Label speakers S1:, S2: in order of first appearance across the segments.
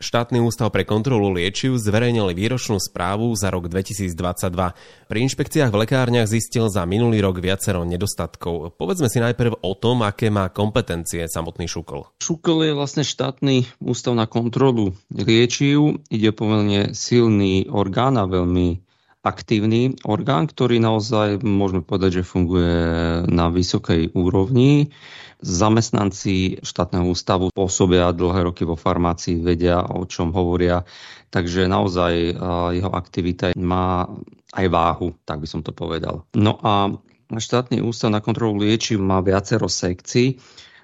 S1: Štátny ústav pre kontrolu liečiv zverejnil výročnú správu za rok 2022. Pri inšpekciách v lekárniach zistil za minulý rok viacero nedostatkov. Povedzme si najprv o tom, aké má kompetencie samotný Šukl.
S2: Šukl je vlastne štátny ústav na kontrolu liečiv. Ide pomerne silný orgán a veľmi aktívny orgán, ktorý naozaj môžeme povedať, že funguje na vysokej úrovni. Zamestnanci štátneho ústavu pôsobia dlhé roky vo farmácii, vedia, o čom hovoria, takže naozaj jeho aktivita má aj váhu, tak by som to povedal. No a štátny ústav na kontrolu liečiv má viacero sekcií,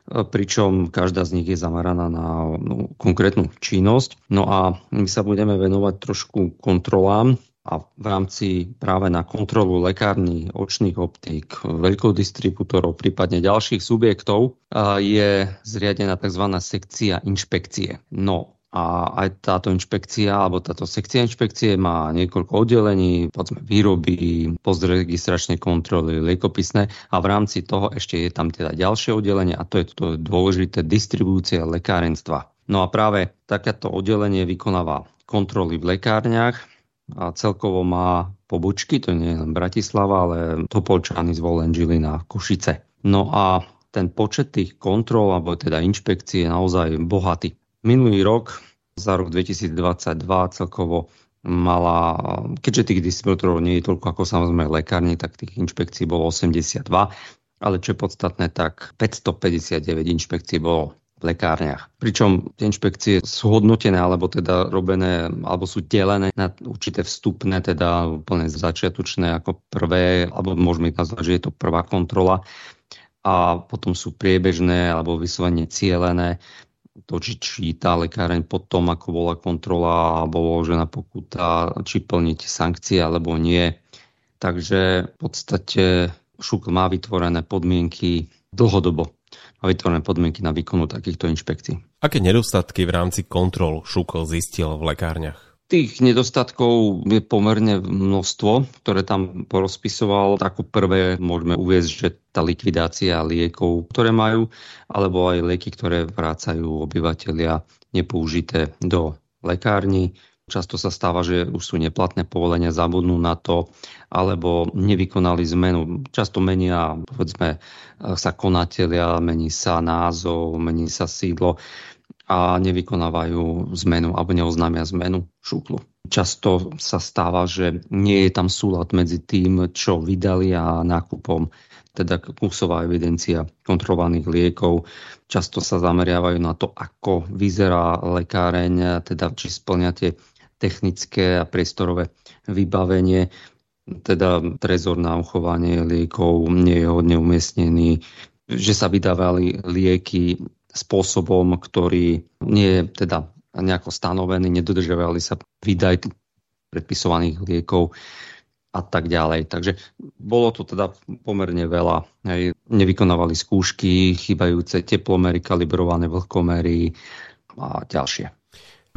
S2: pričom každá z nich je zameraná na no, konkrétnu činnosť. No a my sa budeme venovať trošku kontrolám a v rámci práve na kontrolu lekární, očných optík, veľkodistribútorov, prípadne ďalších subjektov je zriadená tzv. sekcia inšpekcie. No a aj táto inšpekcia, alebo táto sekcia inšpekcie má niekoľko oddelení, povedzme výroby, postregistračné kontroly, liekopisné a v rámci toho ešte je tam teda ďalšie oddelenie a to je to dôležité distribúcia lekárenstva. No a práve takéto oddelenie vykonáva kontroly v lekárniach, a celkovo má pobočky, to nie je len Bratislava, ale Topolčany, Zvolen, Žilina, Košice. No a ten počet tých kontrol, alebo teda inšpekcií je naozaj bohatý. Minulý rok, za rok 2022 celkovo mala, keďže tých distribútorov nie je toľko ako samozrejme lekárne, tak tých inšpekcií bolo 82, ale čo je podstatné, tak 559 inšpekcií bolo v lekárniach. Pričom tie inšpekcie sú hodnotené, alebo teda robené, alebo sú delené na určité vstupné, teda úplne začiatočné ako prvé, alebo môžeme ich nazvať, že je to prvá kontrola. A potom sú priebežné alebo vyslovene cielené to, či, tá lekáreň potom, ako bola kontrola a bolo uložená pokuta, či plniť sankcie alebo nie. Takže v podstate Šukl má vytvorené podmienky dlhodobo a vytvorené podmienky na výkonu takýchto inšpekcií.
S1: Aké nedostatky v rámci kontrol Šukl zistil v lekárniach?
S2: Tých nedostatkov je pomerne množstvo, ktoré tam porozpisoval. Ako prvé môžeme uviezť, že tá likvidácia liekov, ktoré majú, alebo aj lieky, ktoré vrácajú obyvateľia nepoužité do lekárni, Často sa stáva, že už sú neplatné povolenia, zabudnú na to, alebo nevykonali zmenu. Často menia, povedzme, sa konatelia, mení sa názov, mení sa sídlo a nevykonávajú zmenu alebo neoznámia zmenu šúklu. Často sa stáva, že nie je tam súlad medzi tým, čo vydali a nákupom teda kusová evidencia kontrolovaných liekov. Často sa zameriavajú na to, ako vyzerá lekáreň, teda či splňa tie technické a priestorové vybavenie, teda trezor na uchovanie liekov nie je hodne umiestnený, že sa vydávali lieky spôsobom, ktorý nie je teda nejako stanovený, nedodržiavali sa výdaj predpisovaných liekov a tak ďalej. Takže bolo to teda pomerne veľa. Hej. Nevykonávali skúšky, chýbajúce teplomery, kalibrované vlhkomery a ďalšie.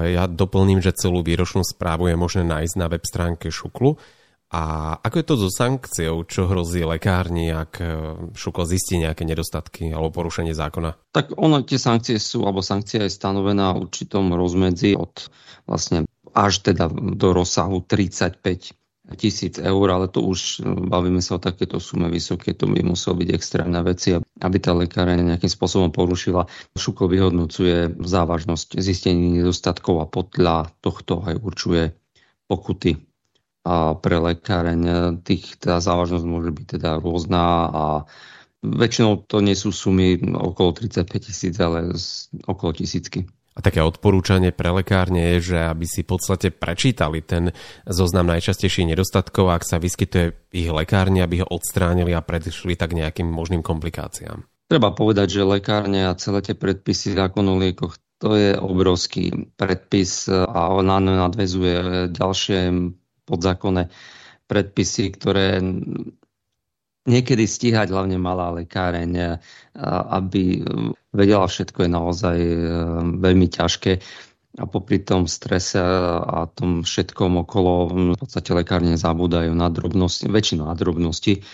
S1: Ja doplním, že celú výročnú správu je možné nájsť na web stránke Šuklu. A ako je to so sankciou, čo hrozí lekárni, ak e, Šuklo zistí nejaké nedostatky alebo porušenie zákona?
S2: Tak ono, tie sankcie sú, alebo sankcia je stanovená v určitom rozmedzi od vlastne až teda do rozsahu 35 tisíc eur, ale to už no, bavíme sa o takéto sume vysoké, to by muselo byť extrémne veci, aby tá lekáreň nejakým spôsobom porušila. Šuko vyhodnocuje závažnosť zistení nedostatkov a podľa tohto aj určuje pokuty. A pre lekáreň tých, tá závažnosť môže byť teda rôzna a väčšinou to nie sú sumy okolo 35 tisíc, ale okolo tisícky.
S1: A také odporúčanie pre lekárne je, že aby si v podstate prečítali ten zoznam najčastejších nedostatkov, ak sa vyskytuje ich lekárne, aby ho odstránili a predišli tak nejakým možným komplikáciám.
S2: Treba povedať, že lekárne a celé tie predpisy zákon o liekoch to je obrovský predpis a on nadvezuje ďalšie podzákonné predpisy, ktoré niekedy stíhať hlavne malá lekáreň, aby vedela všetko je naozaj e, veľmi ťažké a popri tom strese a tom všetkom okolo v podstate lekárne zabúdajú na drobnosti, väčšinu na drobnosti.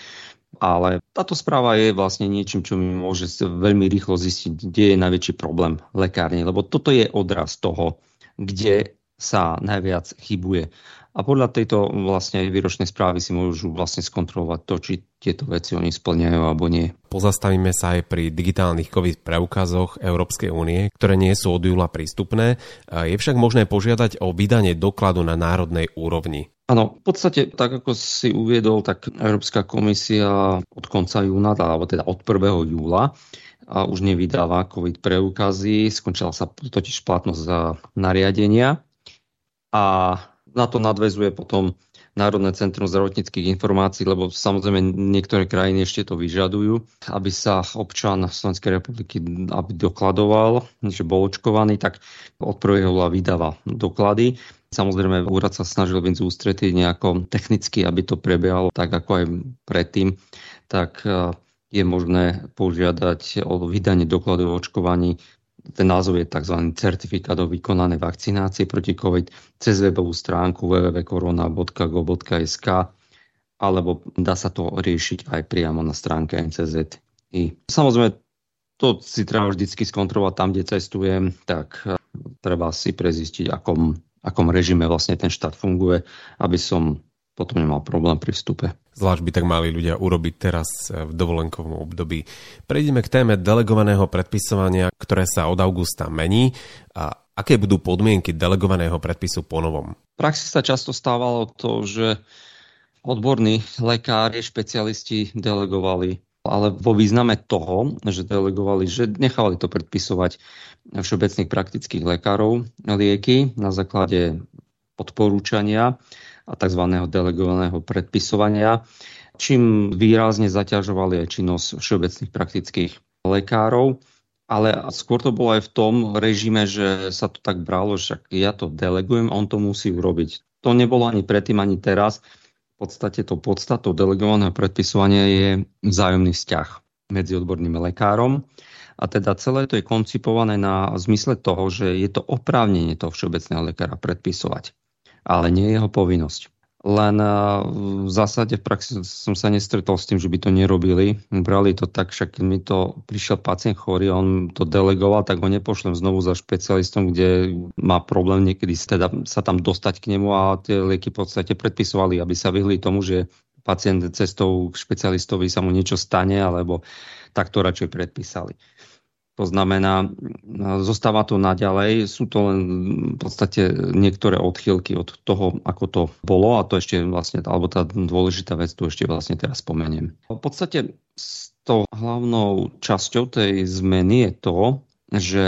S2: Ale táto správa je vlastne niečím, čo mi môže veľmi rýchlo zistiť, kde je najväčší problém lekárne, lebo toto je odraz toho, kde sa najviac chybuje. A podľa tejto vlastne výročnej správy si môžu vlastne skontrolovať to, či tieto veci oni splňajú alebo nie.
S1: Pozastavíme sa aj pri digitálnych COVID preukazoch Európskej únie, ktoré nie sú od júla prístupné. Je však možné požiadať o vydanie dokladu na národnej úrovni.
S2: Áno, v podstate, tak ako si uviedol, tak Európska komisia od konca júna, alebo teda od 1. júla, a už nevydáva COVID preukazy, skončila sa totiž platnosť za nariadenia a na to nadvezuje potom Národné centrum zdravotníckých informácií, lebo samozrejme niektoré krajiny ešte to vyžadujú, aby sa občan Slovenskej republiky aby dokladoval, že bol očkovaný, tak od 1. júla vydáva doklady. Samozrejme, úrad sa snažil viac ústretiť nejako technicky, aby to prebiehalo tak, ako aj predtým, tak eh, je možné požiadať o vydanie dokladu o očkovaní ten názov je tzv. certifikát o vykonanej vakcinácie proti COVID cez webovú stránku www.corona.go.sk alebo dá sa to riešiť aj priamo na stránke NCZI. Samozrejme, to si treba vždycky skontrolovať tam, kde cestujem, tak eh, treba si prezistiť, akom, akom režime vlastne ten štát funguje, aby som potom nemal problém pri vstupe.
S1: Zvlášť by tak mali ľudia urobiť teraz v dovolenkovom období. Prejdeme k téme delegovaného predpisovania, ktoré sa od augusta mení. A aké budú podmienky delegovaného predpisu po novom?
S2: V praxi sa často stávalo to, že odborní lekári, špecialisti delegovali ale vo význame toho, že delegovali, že nechávali to predpisovať všeobecných praktických lekárov lieky na základe odporúčania a tzv. delegovaného predpisovania, čím výrazne zaťažovali aj činnosť všeobecných praktických lekárov. Ale skôr to bolo aj v tom režime, že sa to tak bralo, že ja to delegujem, on to musí urobiť. To nebolo ani predtým, ani teraz. V podstate to podstatou delegovaného predpisovania je vzájomný vzťah medzi odborným lekárom. A teda celé to je koncipované na zmysle toho, že je to oprávnenie toho všeobecného lekára predpisovať ale nie je jeho povinnosť. Len v zásade v praxi som sa nestretol s tým, že by to nerobili. Brali to tak, však keď mi to prišiel pacient chorý, on to delegoval, tak ho nepošlem znovu za špecialistom, kde má problém niekedy teda sa tam dostať k nemu a tie lieky v podstate predpisovali, aby sa vyhli tomu, že pacient cestou k špecialistovi sa mu niečo stane, alebo tak to radšej predpísali. To znamená, zostáva to naďalej, sú to len v podstate niektoré odchýlky od toho, ako to bolo a to ešte vlastne, alebo tá dôležitá vec tu ešte vlastne teraz spomeniem. V podstate s tou hlavnou časťou tej zmeny je to, že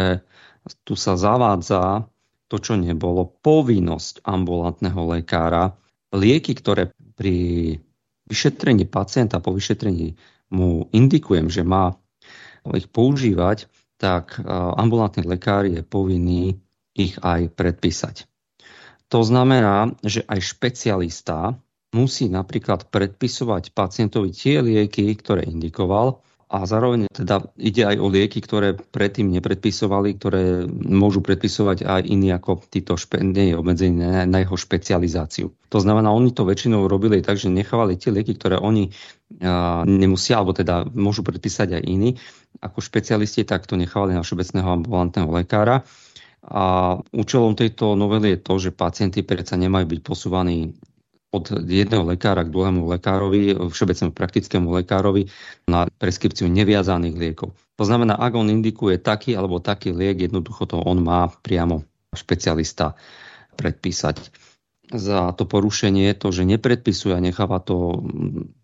S2: tu sa zavádza to, čo nebolo, povinnosť ambulantného lekára. Lieky, ktoré pri vyšetrení pacienta, po vyšetrení mu indikujem, že má ich používať, tak e, ambulantný lekár je povinný ich aj predpísať. To znamená, že aj špecialista musí napríklad predpisovať pacientovi tie lieky, ktoré indikoval a zároveň teda ide aj o lieky, ktoré predtým nepredpisovali, ktoré môžu predpisovať aj iní ako títo špe- nie je obmedzenie na jeho špecializáciu. To znamená, oni to väčšinou robili tak, že nechávali tie lieky, ktoré oni a, nemusia, alebo teda môžu predpísať aj iní, ako špecialisti, tak to nechávali na všeobecného ambulantného lekára. A účelom tejto novely je to, že pacienti predsa nemajú byť posúvaní od jedného lekára k druhému lekárovi, všeobecnému praktickému lekárovi na preskripciu neviazaných liekov. To znamená, ak on indikuje taký alebo taký liek, jednoducho to on má priamo špecialista predpísať za to porušenie to, že nepredpisuje a necháva to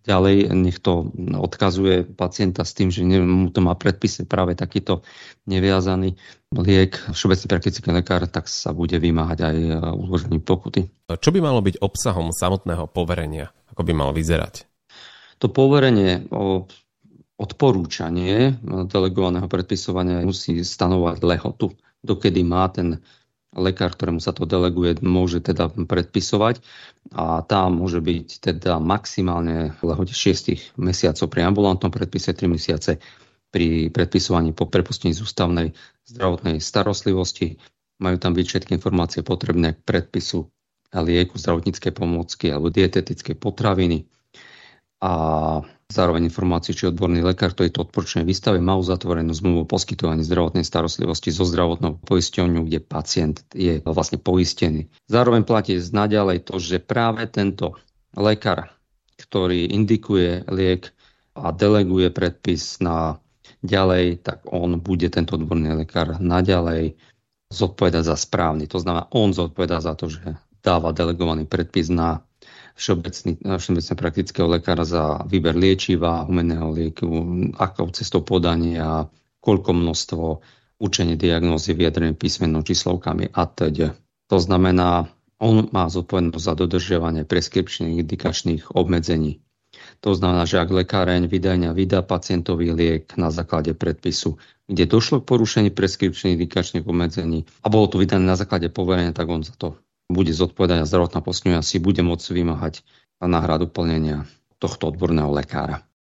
S2: ďalej, nech to odkazuje pacienta s tým, že mu to má predpise práve takýto neviazaný liek, všeobecný praktický lekár, tak sa bude vymáhať aj e, uložením pokuty.
S1: Čo by malo byť obsahom samotného poverenia? Ako by mal vyzerať?
S2: To poverenie o odporúčanie delegovaného predpisovania musí stanovať lehotu, dokedy má ten lekár, ktorému sa to deleguje, môže teda predpisovať a tá môže byť teda maximálne v lehote 6 mesiacov pri ambulantnom predpise, 3 mesiace pri predpisovaní po prepustení z ústavnej zdravotnej starostlivosti. Majú tam byť všetky informácie potrebné k predpisu lieku, zdravotníckej pomôcky alebo dietetické potraviny. A zároveň informáciu, či odborný lekár, ktorý to odporúčanie vystave, má uzatvorenú zmluvu o poskytovaní zdravotnej starostlivosti zo zdravotnou poisťovňou, kde pacient je vlastne poistený. Zároveň platí naďalej to, že práve tento lekár, ktorý indikuje liek a deleguje predpis na ďalej, tak on bude tento odborný lekár naďalej zodpovedať za správny. To znamená, on zodpovedá za to, že dáva delegovaný predpis na všeobecne praktického lekára za výber liečiva, umeného lieku, akou cestou podania, koľko množstvo, učenie diagnózy, vyjadrené písmenou číslovkami a teď. To znamená, on má zodpovednosť za dodržiavanie preskripčných indikačných obmedzení. To znamená, že ak lekáreň vydania vydá pacientový liek na základe predpisu, kde došlo k porušení preskripčných indikačných obmedzení a bolo to vydané na základe poverenia, tak on za to bude zodpovedať a zdravotná postihnutá si bude môcť vymáhať náhradu plnenia tohto odborného lekára.